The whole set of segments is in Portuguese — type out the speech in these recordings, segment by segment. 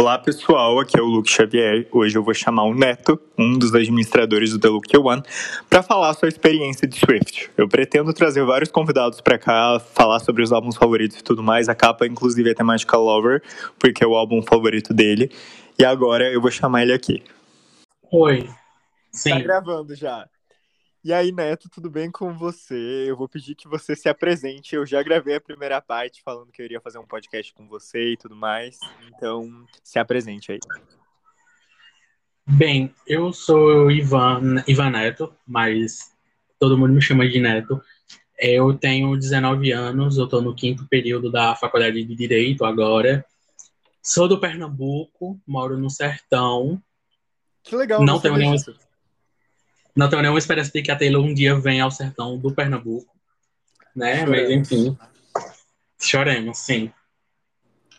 Olá pessoal, aqui é o Luke Xavier. Hoje eu vou chamar o Neto, um dos administradores do The Luke One, para falar sua experiência de Swift. Eu pretendo trazer vários convidados para cá, falar sobre os álbuns favoritos e tudo mais. A capa, inclusive, é temática Lover, porque é o álbum favorito dele. E agora eu vou chamar ele aqui. Oi. Sim. Tá gravando já. E aí, Neto, tudo bem com você? Eu vou pedir que você se apresente. Eu já gravei a primeira parte falando que eu iria fazer um podcast com você e tudo mais. Então, se apresente aí. Bem, eu sou Ivan, Ivan Neto, mas todo mundo me chama de Neto. Eu tenho 19 anos, eu estou no quinto período da faculdade de Direito agora. Sou do Pernambuco, moro no Sertão. Que legal. Não tenho nenhuma não tenho nenhuma esperança de que a Taylor um dia venha ao sertão do Pernambuco, né? Choremos. Mas enfim, choremos, sim.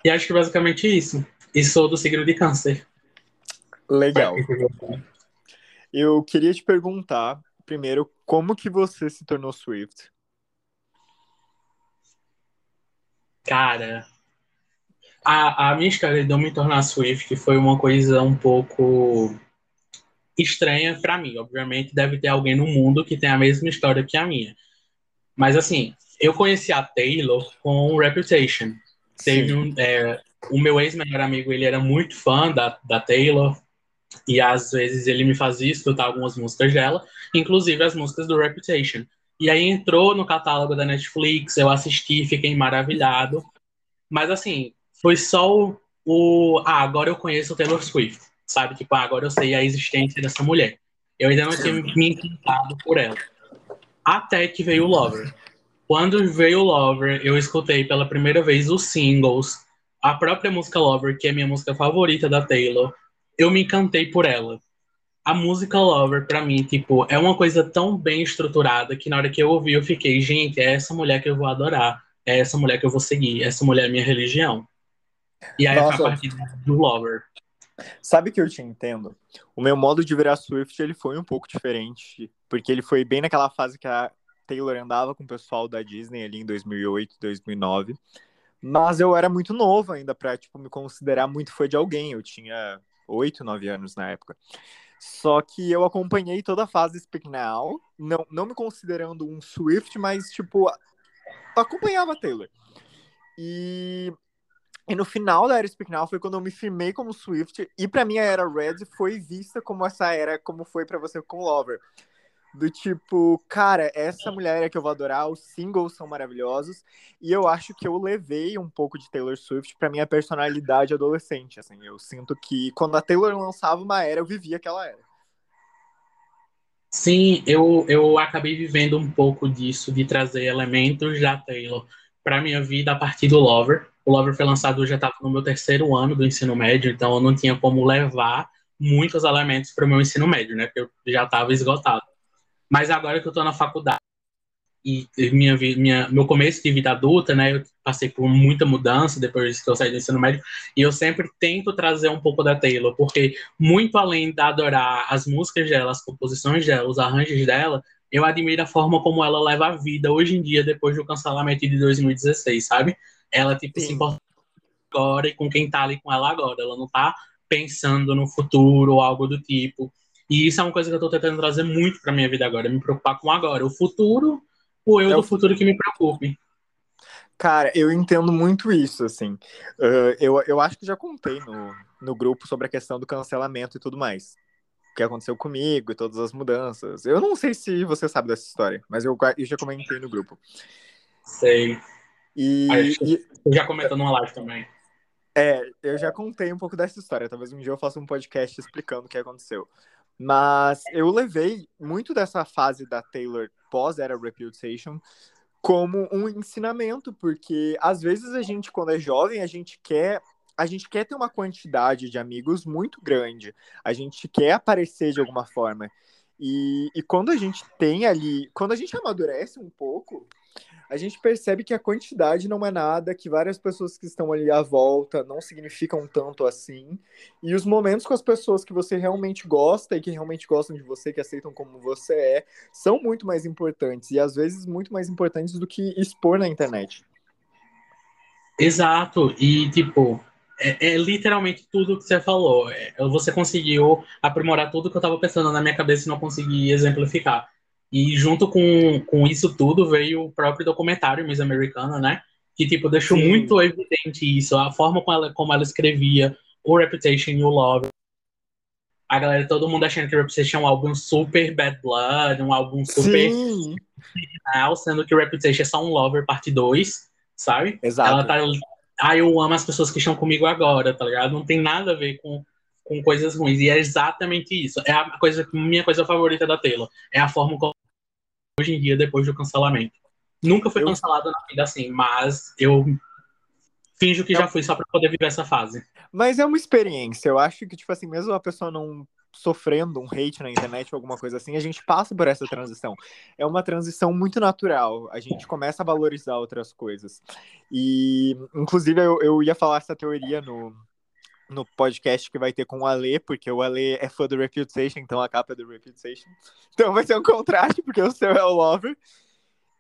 E acho que basicamente isso. E sou do signo de câncer. Legal. Eu queria te perguntar, primeiro, como que você se tornou Swift? Cara, a, a minha história de eu me tornar Swift foi uma coisa um pouco estranha para mim. Obviamente, deve ter alguém no mundo que tem a mesma história que a minha. Mas, assim, eu conheci a Taylor com Reputation. Teve um, é, o meu ex-melhor amigo, ele era muito fã da, da Taylor. E às vezes ele me fazia escutar algumas músicas dela, inclusive as músicas do Reputation. E aí entrou no catálogo da Netflix, eu assisti, fiquei maravilhado. Mas assim, foi só o, o ah, agora eu conheço o Taylor Swift sabe? Tipo, ah, agora eu sei a existência dessa mulher. Eu ainda não tinha me encantado por ela. Até que veio o Lover. Quando veio o Lover, eu escutei pela primeira vez os singles, a própria música Lover, que é a minha música favorita da Taylor. Eu me encantei por ela. A música Lover, para mim, tipo, é uma coisa tão bem estruturada que na hora que eu ouvi, eu fiquei, gente, é essa mulher que eu vou adorar. É essa mulher que eu vou seguir. Essa mulher é minha religião. E aí Nossa. foi a partir do Lover. Sabe que eu te entendo? O meu modo de virar Swift ele foi um pouco diferente, porque ele foi bem naquela fase que a Taylor andava com o pessoal da Disney ali em 2008, 2009. Mas eu era muito novo ainda para tipo me considerar muito fã de alguém. Eu tinha 8, 9 anos na época. Só que eu acompanhei toda a fase Speak Now, não, não me considerando um Swift, mas tipo acompanhava a Taylor. E e no final da era Speak Now foi quando eu me firmei como Swift. E para mim a era Red foi vista como essa era, como foi para você com Lover. Do tipo, cara, essa mulher é que eu vou adorar, os singles são maravilhosos. E eu acho que eu levei um pouco de Taylor Swift pra minha personalidade adolescente. Assim, eu sinto que quando a Taylor lançava uma era, eu vivia aquela era. Sim, eu, eu acabei vivendo um pouco disso, de trazer elementos da Taylor para minha vida a partir do Lover. O Lover foi lançado, eu já estava no meu terceiro ano do ensino médio, então eu não tinha como levar muitos elementos para o meu ensino médio, né? Porque eu já estava esgotado. Mas agora que eu estou na faculdade e minha, minha, meu começo de vida adulta, né? Eu passei por muita mudança depois que eu saí do ensino médio e eu sempre tento trazer um pouco da Taylor, porque muito além de adorar as músicas dela, as composições dela, os arranjos dela, eu admiro a forma como ela leva a vida hoje em dia depois do cancelamento de 2016, sabe? Ela, tipo, Sim. se importa agora e com quem tá ali com ela agora. Ela não tá pensando no futuro ou algo do tipo. E isso é uma coisa que eu tô tentando trazer muito pra minha vida agora, me preocupar com agora. O futuro, o eu é do futuro que me preocupe. Cara, eu entendo muito isso, assim. Uh, eu, eu acho que já contei no, no grupo sobre a questão do cancelamento e tudo mais. O que aconteceu comigo e todas as mudanças. Eu não sei se você sabe dessa história, mas eu, eu já comentei no grupo. Sei. E, e já comentou numa live também. É, eu já contei um pouco dessa história. Talvez um dia eu faça um podcast explicando o que aconteceu. Mas eu levei muito dessa fase da Taylor pós-era Reputation como um ensinamento, porque às vezes a gente, quando é jovem, a gente quer a gente quer ter uma quantidade de amigos muito grande. A gente quer aparecer de alguma forma. E, e quando a gente tem ali, quando a gente amadurece um pouco, a gente percebe que a quantidade não é nada, que várias pessoas que estão ali à volta não significam tanto assim. E os momentos com as pessoas que você realmente gosta e que realmente gostam de você, que aceitam como você é, são muito mais importantes. E às vezes muito mais importantes do que expor na internet. Exato. E, tipo, é, é, literalmente tudo que você falou. É, você conseguiu aprimorar tudo que eu estava pensando na minha cabeça e não consegui exemplificar. E junto com, com isso tudo veio o próprio documentário Miss Americana, né? Que, tipo, deixou Sim. muito evidente isso. A forma como ela, como ela escrevia o Reputation e o Love. A galera, todo mundo achando que o Reputation é um álbum super bad blood, um álbum super Sim. original, sendo que o Reputation é só um Lover parte 2, sabe? Exato. Ela tá... Ah, eu amo as pessoas que estão comigo agora, tá ligado? Não tem nada a ver com com coisas ruins. E é exatamente isso. É a coisa, minha coisa favorita da Taylor. É a forma como hoje em dia, depois do cancelamento. Nunca foi eu... cancelado na vida assim, mas eu finjo que é... já fui só para poder viver essa fase. Mas é uma experiência. Eu acho que, tipo assim, mesmo a pessoa não sofrendo um hate na internet ou alguma coisa assim, a gente passa por essa transição. É uma transição muito natural. A gente começa a valorizar outras coisas. E, inclusive, eu, eu ia falar essa teoria no, no podcast que vai ter com o Ale, porque o Ale é fã do Reputation, então a capa é do Reputation. Então vai ser um contraste, porque o seu é o Lover.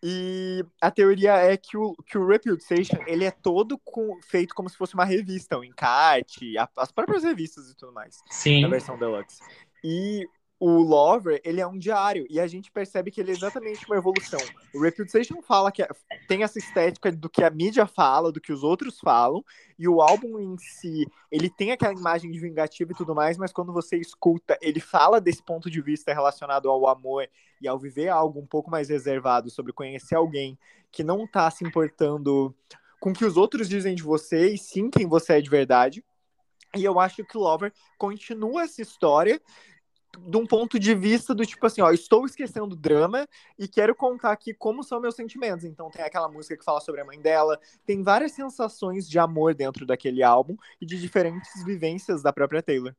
E a teoria é que o, que o Reputation, ele é todo com, feito como se fosse uma revista, um encarte, a, as próprias revistas e tudo mais. Sim. Na versão deluxe. E o Lover, ele é um diário, e a gente percebe que ele é exatamente uma evolução. O Reputation fala que tem essa estética do que a mídia fala, do que os outros falam, e o álbum em si, ele tem aquela imagem de vingativo e tudo mais, mas quando você escuta, ele fala desse ponto de vista relacionado ao amor e ao viver algo um pouco mais reservado, sobre conhecer alguém que não tá se importando com o que os outros dizem de você, e sim quem você é de verdade. E eu acho que o Lover continua essa história de um ponto de vista do tipo assim, ó, estou esquecendo o drama e quero contar aqui como são meus sentimentos. Então tem aquela música que fala sobre a mãe dela, tem várias sensações de amor dentro daquele álbum e de diferentes vivências da própria Taylor.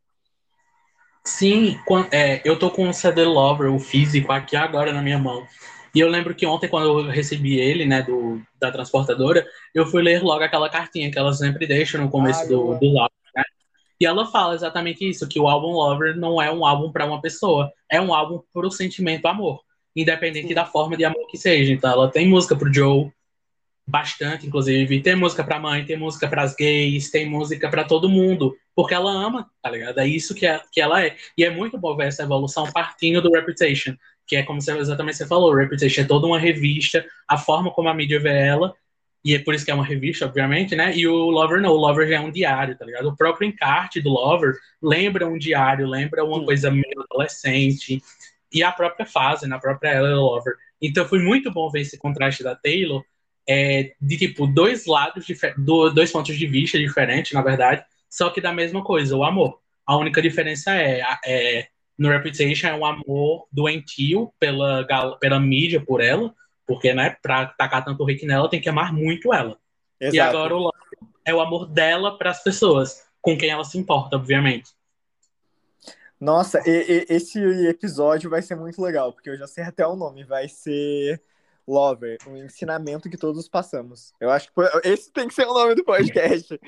Sim, é, eu tô com o CD Lover, o físico, aqui agora na minha mão. E eu lembro que ontem, quando eu recebi ele, né, do, da transportadora, eu fui ler logo aquela cartinha que ela sempre deixa no começo do, do álbum e ela fala exatamente isso, que o álbum Lover não é um álbum para uma pessoa, é um álbum pro sentimento amor, independente Sim. da forma de amor que seja. Então ela tem música pro Joe, bastante inclusive, tem música pra mãe, tem música pras gays, tem música para todo mundo, porque ela ama, tá ligado? É isso que, é, que ela é. E é muito bom ver essa evolução partindo do Reputation, que é como você, exatamente você falou, Reputation é toda uma revista, a forma como a mídia vê ela, e é por isso que é uma revista, obviamente, né? E o Lover não, o Lover já é um diário, tá ligado? O próprio encarte do Lover lembra um diário, lembra uma coisa meio adolescente. E a própria fase, na própria ela Lover. Então foi muito bom ver esse contraste da Taylor, é, de tipo, dois lados, dois pontos de vista diferentes, na verdade, só que da mesma coisa, o amor. A única diferença é, é no Reputation é um amor doentio pela, pela mídia, por ela, porque, né, pra tacar tanto hate nela, tem que amar muito ela. Exato. E agora o love é o amor dela para as pessoas, com quem ela se importa, obviamente. Nossa, e, e, esse episódio vai ser muito legal, porque eu já sei até o nome, vai ser Lover, um ensinamento que todos passamos. Eu acho que esse tem que ser o nome do podcast.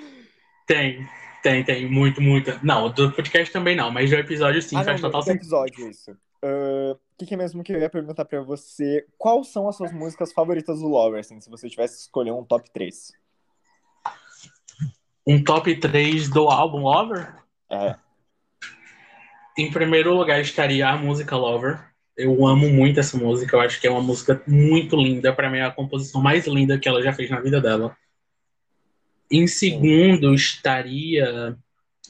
Tem, tem, tem, muito, muito. Não, do podcast também não, mas do episódio sim, ah, faz não, total sentido. episódio, isso. O uh, que, que mesmo que eu ia perguntar pra você? Quais são as suas músicas favoritas do Lover, assim, se você tivesse que escolher um top 3? Um top 3 do álbum Lover? É. Em primeiro lugar estaria a música Lover. Eu amo muito essa música, eu acho que é uma música muito linda, para mim é a composição mais linda que ela já fez na vida dela. Em segundo estaria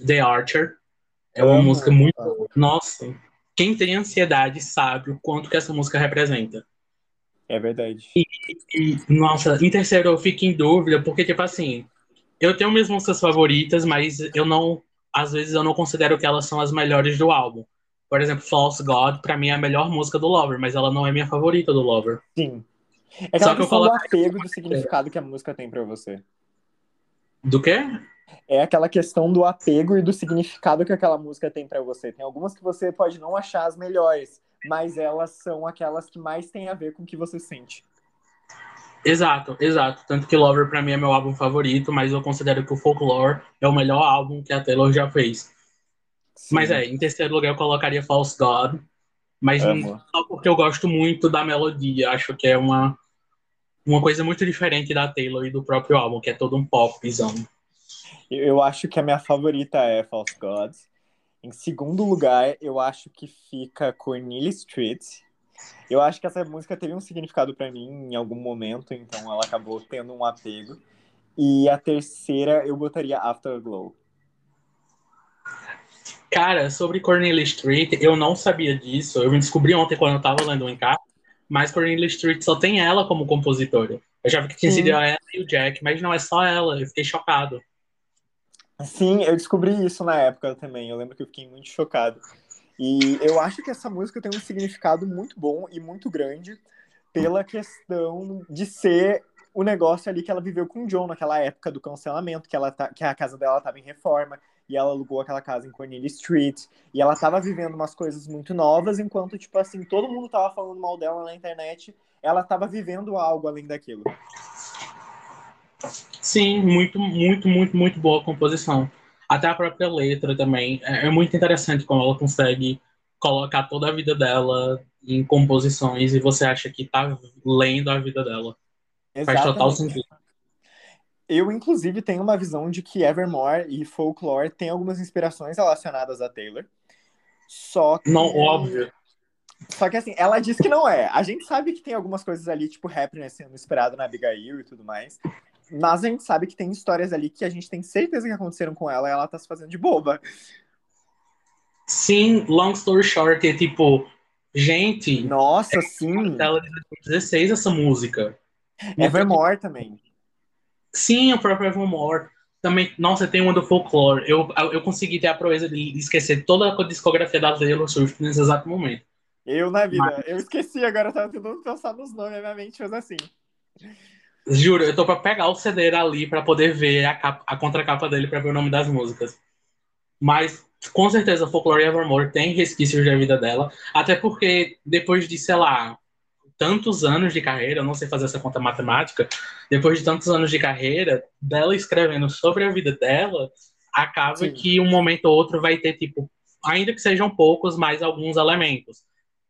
The Archer. É uma música muito. Nossa, quem tem ansiedade sabe o quanto que essa música representa. É verdade. E, e, nossa, em terceiro eu fico em dúvida, porque, tipo assim, eu tenho minhas músicas favoritas, mas eu não. Às vezes eu não considero que elas são as melhores do álbum. Por exemplo, False God, pra mim é a melhor música do Lover, mas ela não é minha favorita do Lover. Sim. É Só que eu falo do apego do significado que a música tem pra você. Do quê? É aquela questão do apego e do significado que aquela música tem para você. Tem algumas que você pode não achar as melhores, mas elas são aquelas que mais têm a ver com o que você sente. Exato, exato. Tanto que Lover para mim é meu álbum favorito, mas eu considero que o Folklore é o melhor álbum que a Taylor já fez. Sim. Mas é, em terceiro lugar eu colocaria False God, mas Amo. só porque eu gosto muito da melodia. Acho que é uma, uma coisa muito diferente da Taylor e do próprio álbum, que é todo um popzão. Eu acho que a minha favorita é False Gods. Em segundo lugar, eu acho que fica Cornelia Street. Eu acho que essa música teve um significado para mim em algum momento, então ela acabou tendo um apego. E a terceira eu botaria Afterglow. Cara, sobre Cornelia Street, eu não sabia disso. Eu me descobri ontem quando eu tava lendo o encarte, mas Cornelia Street só tem ela como compositora. Eu já vi que tinha sido ela e o Jack, mas não é só ela. Eu fiquei chocado. Sim, eu descobri isso na época também. Eu lembro que eu fiquei muito chocado. E eu acho que essa música tem um significado muito bom e muito grande pela questão de ser o negócio ali que ela viveu com o John naquela época do cancelamento, que, ela tá, que a casa dela estava em reforma e ela alugou aquela casa em Cornelia Street e ela estava vivendo umas coisas muito novas, enquanto, tipo assim, todo mundo tava falando mal dela na internet, ela estava vivendo algo além daquilo. Sim, muito, muito, muito, muito boa a composição. Até a própria letra também. É, é muito interessante como ela consegue colocar toda a vida dela em composições e você acha que tá lendo a vida dela. Exatamente. Faz total sentido. Eu, inclusive, tenho uma visão de que Evermore e Folklore têm algumas inspirações relacionadas a Taylor. Só que. Não, óbvio. Só que assim, ela diz que não é. A gente sabe que tem algumas coisas ali, tipo Happiness sendo inspirado na Abigail e tudo mais. Mas a gente sabe que tem histórias ali que a gente tem certeza que aconteceram com ela e ela tá se fazendo de boba. Sim, long story short, é tipo, gente. Nossa, é sim. Ela de 2016 essa música. Evermore também. Sim, o próprio Evermore. Também, nossa, tem uma do Folklore. Eu, eu consegui ter a proeza de esquecer toda a discografia da Taylor Swift nesse exato momento. Eu na vida. Mas... Eu esqueci agora, eu tava tentando pensar nos nomes, minha mente fez assim. Juro, eu tô pra pegar o CD ali pra poder ver a, capa, a contracapa dele pra ver o nome das músicas. Mas, com certeza, Folklore Evermore tem resquícios da vida dela. Até porque, depois de, sei lá, tantos anos de carreira, eu não sei fazer essa conta matemática, depois de tantos anos de carreira, dela escrevendo sobre a vida dela, acaba Sim. que um momento ou outro vai ter, tipo, ainda que sejam poucos, mais alguns elementos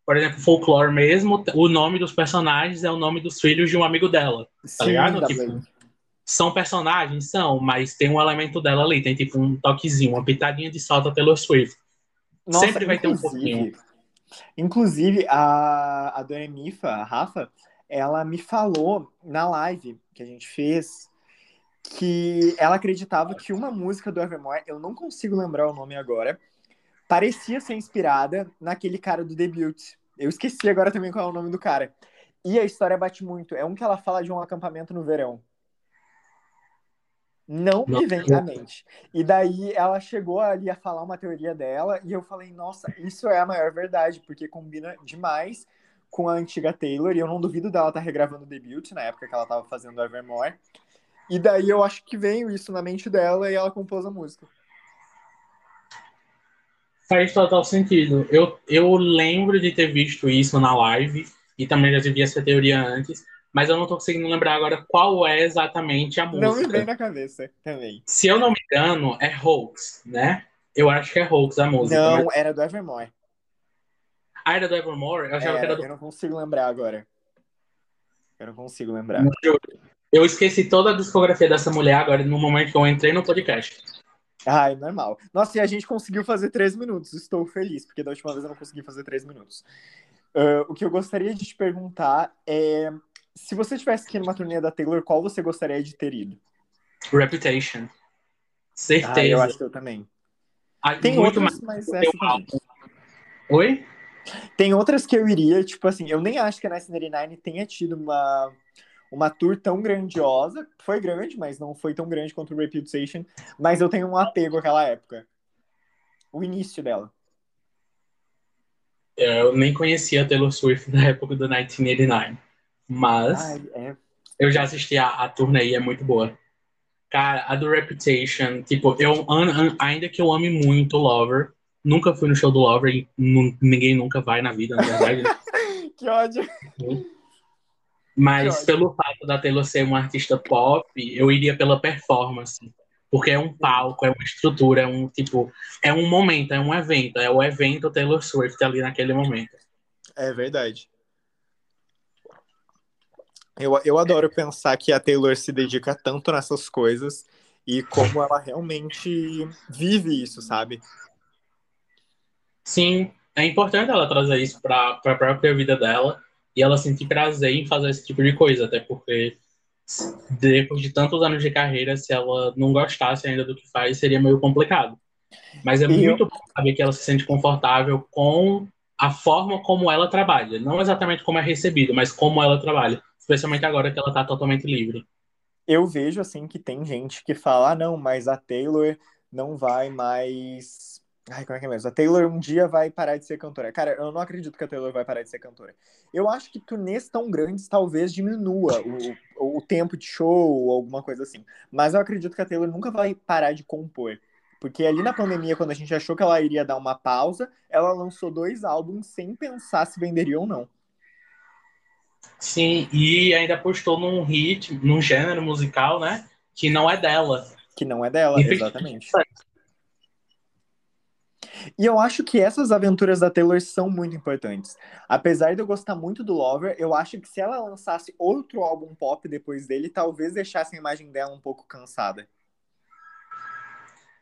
por exemplo, folklore mesmo, o nome dos personagens é o nome dos filhos de um amigo dela. Tá Sim, ligado? Tipo, são personagens? São, mas tem um elemento dela ali, tem tipo um toquezinho, uma pitadinha de salto Taylor Swift. Nossa, Sempre vai ter um pouquinho. Inclusive, a, a Dona Mifa, a Rafa, ela me falou na live que a gente fez que ela acreditava que uma música do Evermore, eu não consigo lembrar o nome agora, parecia ser inspirada naquele cara do debut. Eu esqueci agora também qual é o nome do cara. E a história bate muito. É um que ela fala de um acampamento no verão. Não me vem à mente. E daí ela chegou ali a falar uma teoria dela e eu falei, nossa, isso é a maior verdade, porque combina demais com a antiga Taylor e eu não duvido dela estar tá regravando o debut na época que ela estava fazendo Evermore. E daí eu acho que veio isso na mente dela e ela compôs a música. Faz total sentido. Eu, eu lembro de ter visto isso na live e também já vi essa teoria antes, mas eu não tô conseguindo lembrar agora qual é exatamente a música. Não me vem na cabeça também. Se eu não me engano, é Hoax, né? Eu acho que é Hoax a música. Não, mas... era do Evermore. Ah, era do Evermore? Eu achava era, que era do... Eu não consigo lembrar agora. Eu não consigo lembrar. Eu esqueci toda a discografia dessa mulher agora no momento que eu entrei no podcast. Ai, normal. Nossa, e a gente conseguiu fazer três minutos. Estou feliz, porque da última vez eu não consegui fazer três minutos. Uh, o que eu gostaria de te perguntar é: se você tivesse aqui numa turnê da Taylor, qual você gostaria de ter ido? Reputation. Certeza. Ah, eu acho que eu também. Ah, Tem outras, mais mas essa também. Oi? Tem outras que eu iria, tipo assim, eu nem acho que a 1999 tenha tido uma uma tour tão grandiosa. Foi grande, mas não foi tão grande quanto o Reputation. Mas eu tenho um apego àquela época. O início dela. É, eu nem conhecia a Taylor Swift na época do 1989. Mas Ai, é. eu já assisti a, a turnê e é muito boa. Cara, a do Reputation, tipo, eu ainda que eu ame muito o Lover, nunca fui no show do Lover e ninguém nunca vai na vida, na verdade. que ódio. Mas pelo fato da Taylor ser uma artista pop, eu iria pela performance. Porque é um palco, é uma estrutura, é um tipo. É um momento, é um evento. É o evento Taylor Swift ali naquele momento. É verdade. Eu, eu adoro pensar que a Taylor se dedica tanto nessas coisas e como ela realmente vive isso, sabe? Sim, é importante ela trazer isso para a própria vida dela e ela sentir prazer em fazer esse tipo de coisa, até porque depois de tantos anos de carreira, se ela não gostasse ainda do que faz, seria meio complicado. Mas é e muito eu... bom saber que ela se sente confortável com a forma como ela trabalha. Não exatamente como é recebido, mas como ela trabalha. Especialmente agora que ela está totalmente livre. Eu vejo, assim, que tem gente que fala, ah, não, mas a Taylor não vai mais Ai, como é que é mesmo? A Taylor um dia vai parar de ser cantora. Cara, eu não acredito que a Taylor vai parar de ser cantora. Eu acho que turnês tão grandes talvez diminua o, o tempo de show ou alguma coisa assim. Mas eu acredito que a Taylor nunca vai parar de compor. Porque ali na pandemia, quando a gente achou que ela iria dar uma pausa, ela lançou dois álbuns sem pensar se venderia ou não. Sim, e ainda postou num hit, num gênero musical, né? Que não é dela. Que não é dela, exatamente. E eu acho que essas aventuras da Taylor são muito importantes. Apesar de eu gostar muito do Lover, eu acho que se ela lançasse outro álbum pop depois dele, talvez deixasse a imagem dela um pouco cansada.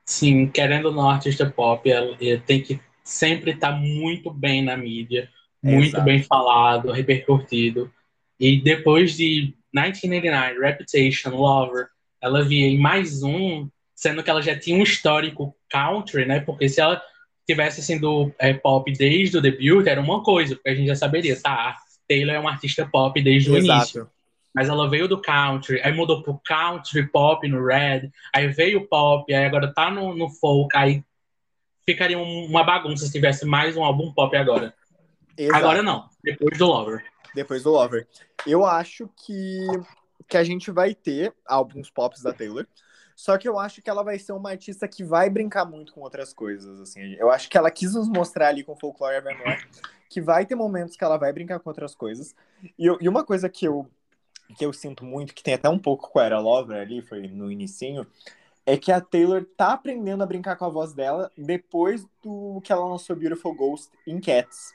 Sim, querendo ou não, artista pop ela, tem que sempre estar tá muito bem na mídia, muito Exato. bem falado, repercutido. E depois de 1989, Reputation, Lover, ela via em mais um, sendo que ela já tinha um histórico country, né? Porque se ela tivesse sido é, pop desde o debut, era uma coisa, porque a gente já saberia, tá? Taylor é uma artista pop desde o Exato. início. Mas ela veio do country, aí mudou pro country pop no Red, aí veio o pop, aí agora tá no, no folk, aí ficaria uma bagunça se tivesse mais um álbum pop agora. Exato. Agora não, depois do Lover. Depois do Lover. Eu acho que, que a gente vai ter álbuns pops da Taylor. Só que eu acho que ela vai ser uma artista que vai brincar muito com outras coisas, assim. Eu acho que ela quis nos mostrar ali com Folklore Evermore que vai ter momentos que ela vai brincar com outras coisas. E, e uma coisa que eu, que eu sinto muito, que tem até um pouco com a Era Lover ali, foi no inicinho, é que a Taylor tá aprendendo a brincar com a voz dela depois do que ela lançou Beautiful Ghost em Cats.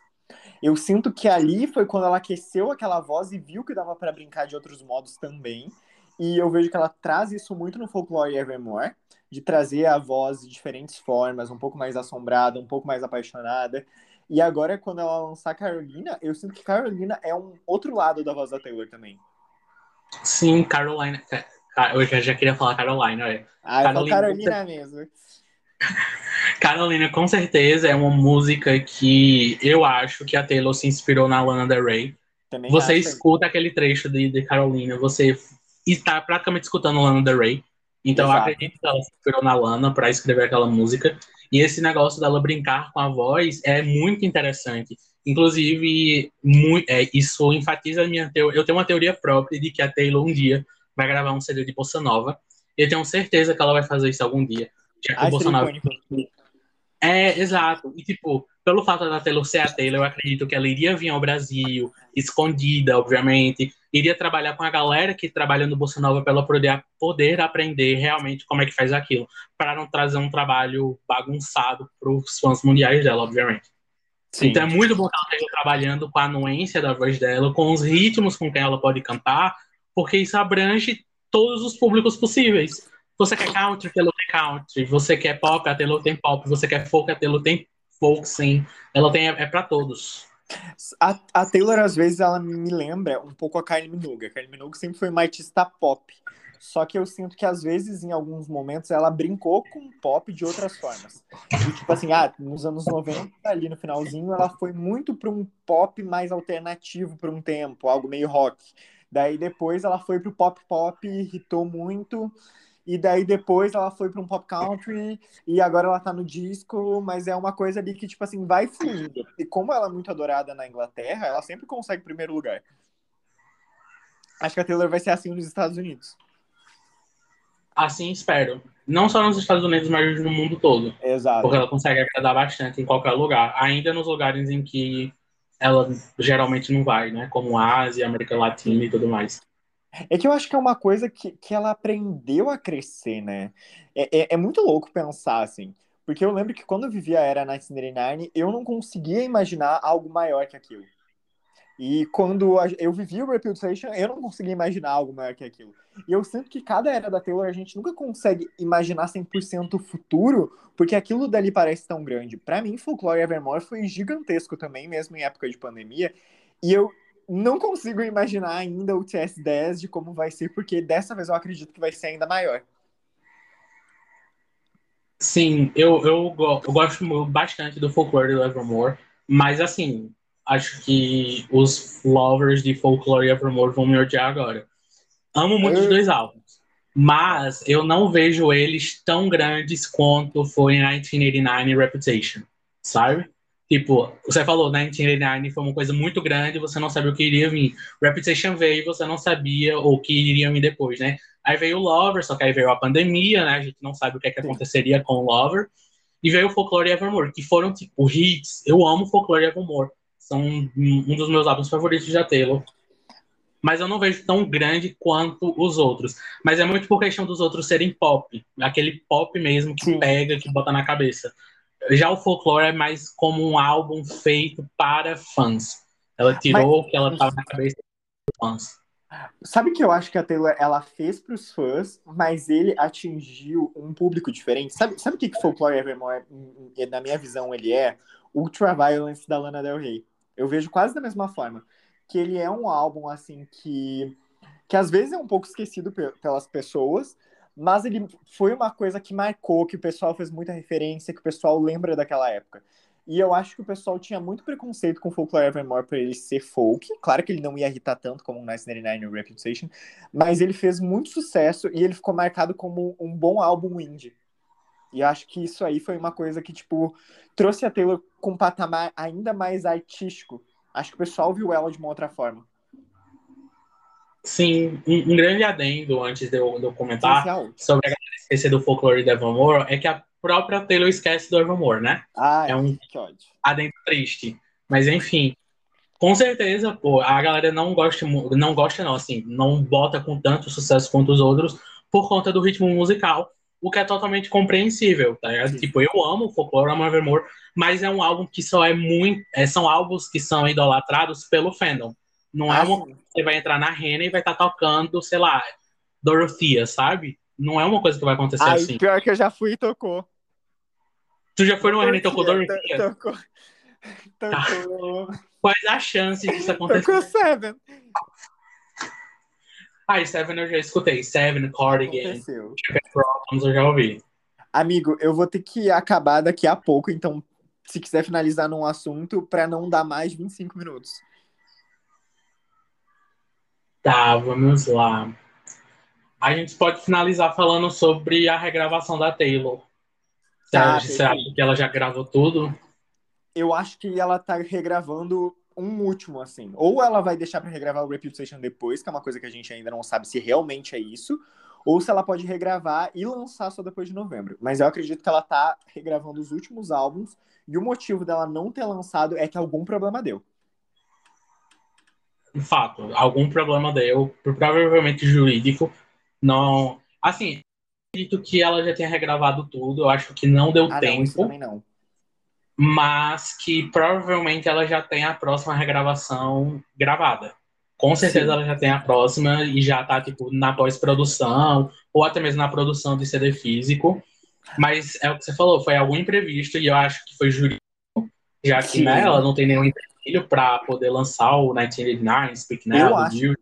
Eu sinto que ali foi quando ela aqueceu aquela voz e viu que dava para brincar de outros modos também. E eu vejo que ela traz isso muito no Folklore Evermore, de trazer a voz de diferentes formas, um pouco mais assombrada, um pouco mais apaixonada. E agora, quando ela lançar Carolina, eu sinto que Carolina é um outro lado da voz da Taylor também. Sim, Carolina. Eu já queria falar Carolina, é. Ah, Carolina, Carolina mesmo. Carolina, com certeza, é uma música que eu acho que a Taylor se inspirou na Lana Del Rey. Também você acho. escuta aquele trecho de, de Carolina, você está praticamente escutando Lana Del Rey. Então Exato. eu acredito que ela se inspirou na Lana para escrever aquela música. E esse negócio dela brincar com a voz é muito interessante. Inclusive, muito, é, isso enfatiza a minha teoria. Eu tenho uma teoria própria de que a Taylor um dia vai gravar um CD de Bossa Nova. E eu tenho certeza que ela vai fazer isso algum dia. Já que o Bolsonaro. É, exato. E, tipo, pelo fato da Taylor ser a Taylor, eu acredito que ela iria vir ao Brasil, escondida, obviamente, iria trabalhar com a galera que trabalha no Bolsa Nova para ela poder, poder aprender realmente como é que faz aquilo, para não trazer um trabalho bagunçado para os fãs mundiais dela, obviamente. Sim. Então é muito bom que ela esteja trabalhando com a anuência da voz dela, com os ritmos com quem ela pode cantar, porque isso abrange todos os públicos possíveis. Você quer country, Taylor tem country. Você quer pop, a Taylor tem pop. Você quer folk, a Taylor tem folk, sim. Ela tem, é, é para todos. A, a, Taylor, às vezes, ela me lembra um pouco a Kylie Minogue. A Kylie Minogue sempre foi uma artista pop. Só que eu sinto que, às vezes, em alguns momentos, ela brincou com pop de outras formas. E, tipo assim, ah, nos anos 90, ali no finalzinho, ela foi muito para um pop mais alternativo por um tempo, algo meio rock. Daí, depois, ela foi pro pop pop, irritou muito e daí depois ela foi para um pop country e agora ela tá no disco, mas é uma coisa ali que, tipo assim, vai fluindo. E como ela é muito adorada na Inglaterra, ela sempre consegue primeiro lugar. Acho que a Taylor vai ser assim nos Estados Unidos. Assim espero. Não só nos Estados Unidos, mas no mundo todo. Exato. Porque ela consegue agradar bastante em qualquer lugar. Ainda nos lugares em que ela geralmente não vai, né? Como Ásia, América Latina e tudo mais. É que eu acho que é uma coisa que, que ela aprendeu a crescer, né? É, é, é muito louco pensar, assim. Porque eu lembro que quando eu vivia a era 1999, eu não conseguia imaginar algo maior que aquilo. E quando eu vivi o Reputation, eu não conseguia imaginar algo maior que aquilo. E eu sinto que cada era da Taylor a gente nunca consegue imaginar 100% o futuro, porque aquilo dali parece tão grande. Para mim, Folklore Evermore foi gigantesco também, mesmo em época de pandemia. E eu não consigo imaginar ainda o TS10 de como vai ser, porque dessa vez eu acredito que vai ser ainda maior. Sim, eu, eu, eu gosto bastante do Folklore do Evermore, mas assim, acho que os lovers de Folklore e Evermore vão me odiar agora. Amo muito os dois álbuns, mas eu não vejo eles tão grandes quanto foi em 1989 Reputation, sabe? Tipo, você falou, 1989 foi uma coisa muito grande, você não sabia o que iria vir. Reputation veio e você não sabia o que iria vir depois, né? Aí veio o Lover, só que aí veio a pandemia, né? A gente não sabe o que, é que aconteceria com o Lover. E veio o Folklore e Evermore, que foram, tipo, hits. Eu amo Folklore e Evermore são um dos meus álbuns favoritos da Taylor. Mas eu não vejo tão grande quanto os outros. Mas é muito por questão dos outros serem pop. Aquele pop mesmo que Sim. pega, que bota na cabeça. Já o Folklore é mais como um álbum feito para fãs. Ela tirou Mas... o que ela estava na cabeça dos fãs. Sabe que eu acho que a Taylor ela fez para os fãs, mas ele atingiu um público diferente. Sabe, sabe o que, que Folklore Evermore, na minha visão, ele é? Ultra Violence da Lana Del Rey. Eu vejo quase da mesma forma. Que ele é um álbum, assim, que, que às vezes é um pouco esquecido pelas pessoas, mas ele foi uma coisa que marcou, que o pessoal fez muita referência, que o pessoal lembra daquela época. E eu acho que o pessoal tinha muito preconceito com Folklore Evermore por ele ser folk. Claro que ele não ia irritar tanto como o 1999 no Reputation, mas ele fez muito sucesso e ele ficou marcado como um bom álbum indie. E acho que isso aí foi uma coisa que, tipo, trouxe a Taylor com um patamar ainda mais artístico. Acho que o pessoal viu ela de uma outra forma. Sim, um, um grande adendo antes de eu, de eu comentar sobre a esquecer do folclore do Evermore é que a própria Taylor esquece do Evermore, né? Ah, é um que ódio. adendo triste. Mas enfim, com certeza, pô, a galera não gosta, não gosta não, assim, não bota com tanto sucesso quanto os outros por conta do ritmo musical o que é totalmente compreensível, tá ligado? Tipo, eu amo Folklore, amo Evermore, mas é um álbum que só é muito. É, são álbuns que são idolatrados pelo fandom. Não é ah, uma coisa que você vai entrar na rena e vai estar tá tocando, sei lá, Dorothea, sabe? Não é uma coisa que vai acontecer Ai, assim. Pior que eu já fui e tocou. Tu já foi no rena e tocou Dorothea? Tocou. Tocou. Quais as chances disso acontecer? Tocou Seven. Ah, Seven eu já escutei. Seven, Cardigan, Problems eu já ouvi. Amigo, eu vou ter que acabar daqui a pouco, então se quiser finalizar num assunto, para não dar mais de 25 minutos. Tá, vamos lá. A gente pode finalizar falando sobre a regravação da Taylor. Tá, você acha que ela já gravou tudo? Eu acho que ela tá regravando um último, assim. Ou ela vai deixar para regravar o Reputation depois, que é uma coisa que a gente ainda não sabe se realmente é isso, ou se ela pode regravar e lançar só depois de novembro. Mas eu acredito que ela tá regravando os últimos álbuns, e o motivo dela não ter lançado é que algum problema deu. Fato, algum problema deu, provavelmente jurídico. Não. Assim, acredito que ela já tenha regravado tudo, eu acho que não deu ah, tempo. Não, não mas que provavelmente ela já tem a próxima regravação gravada. Com certeza Sim. ela já tem a próxima e já tá, tipo, na pós-produção, ou até mesmo na produção de CD físico. Mas é o que você falou, foi algum imprevisto, e eu acho que foi jurídico, já que né, ela não tem nenhum para poder lançar o 1989, Speak Now, eu acho,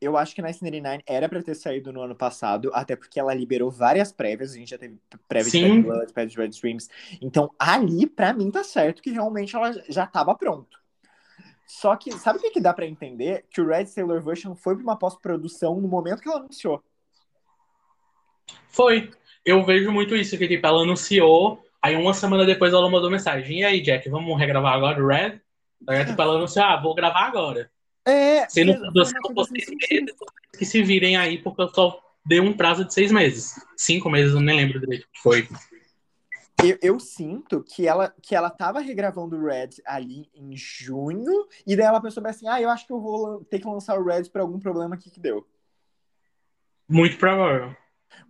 eu acho que 1989 era para ter saído no ano passado, até porque ela liberou várias prévias, a gente já teve prévia Sim. de Blood, prévia de Red Streams. Então, ali, para mim, tá certo que realmente ela já tava pronto. Só que, sabe o que, que dá para entender? Que o Red Sailor Version foi pra uma pós-produção no momento que ela anunciou. Foi. Eu vejo muito isso, que tipo, ela anunciou, aí uma semana depois ela mandou mensagem. E aí, Jack, vamos regravar agora o Red? Aí, tipo, ela anunciou, ah, vou gravar agora. É. Se não seis meses, que se virem aí, porque eu só dei um prazo de seis meses. Cinco meses, eu nem lembro direito o que foi. Eu, eu, sinto que ela, que ela tava regravando o Red ali em junho, e daí ela pensou assim: ah, eu acho que eu vou ter que lançar o Red por algum problema aqui que deu. Muito provável.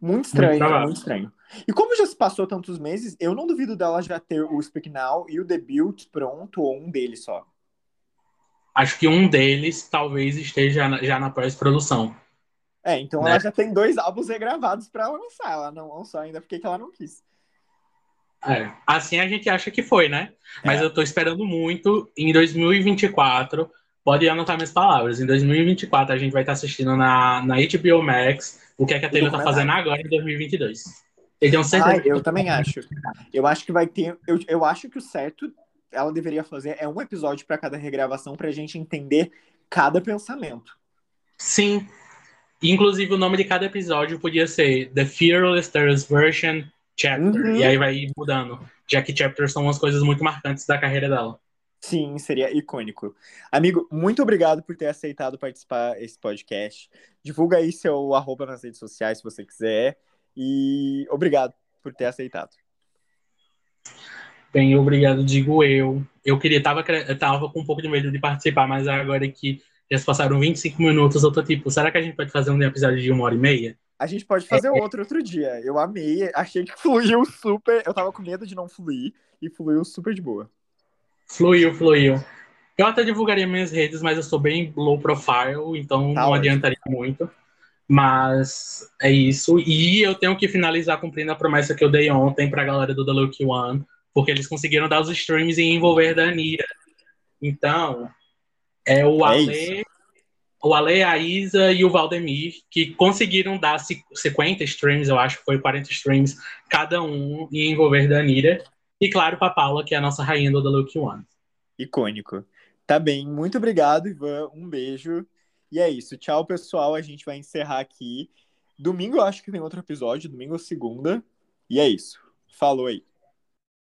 Muito estranho, muito, muito, estranho. E como já se passou tantos meses, eu não duvido dela já ter o Speak Now e o debut pronto, ou um deles só. acho que um deles talvez esteja já na pós-produção. É, então né? ela já tem dois álbuns regravados para lançar. Ela não lançou ainda porque ela não quis. É, assim a gente acha que foi, né? Mas é. eu tô esperando muito. Em 2024, pode anotar minhas palavras. Em 2024, a gente vai estar assistindo na, na HBO Max o que é que a Taylor tá fazendo agora em 2022. Eu tenho certeza. Ah, eu também acho. Eu acho que vai ter. Eu, eu acho que o certo ela deveria fazer é um episódio para cada regravação pra gente entender cada pensamento. Sim. Inclusive, o nome de cada episódio podia ser The Fearless Thirst Version Chapter. Uhum. E aí vai mudando. Já que chapters são umas coisas muito marcantes da carreira dela. Sim, seria icônico. Amigo, muito obrigado por ter aceitado participar desse podcast. Divulga aí seu arroba nas redes sociais se você quiser. E obrigado por ter aceitado. Bem, obrigado, digo eu. Eu queria, tava, tava com um pouco de medo de participar, mas agora que já se passaram 25 minutos, eu tô tipo, será que a gente pode fazer um episódio de uma hora e meia? A gente pode fazer é. outro outro dia. Eu amei, achei que fluiu super. Eu tava com medo de não fluir e fluiu super de boa. Fluiu, fluiu. Eu até divulgaria minhas redes, mas eu sou bem low profile, então tá não ótimo. adiantaria muito. Mas é isso. E eu tenho que finalizar cumprindo a promessa que eu dei ontem pra galera do The Lucky One, porque eles conseguiram dar os streams e envolver da Anira. Então, é o é Ale, o Ale, a Isa e o Valdemir, que conseguiram dar 50 streams, eu acho que foi 40 streams cada um, e envolver Danira. E claro, para Paula, que é a nossa rainha do The Look One. Icônico. Tá bem, muito obrigado, Ivan. Um beijo. E é isso. Tchau, pessoal. A gente vai encerrar aqui. Domingo eu acho que tem outro episódio, domingo ou segunda. E é isso. Falou aí.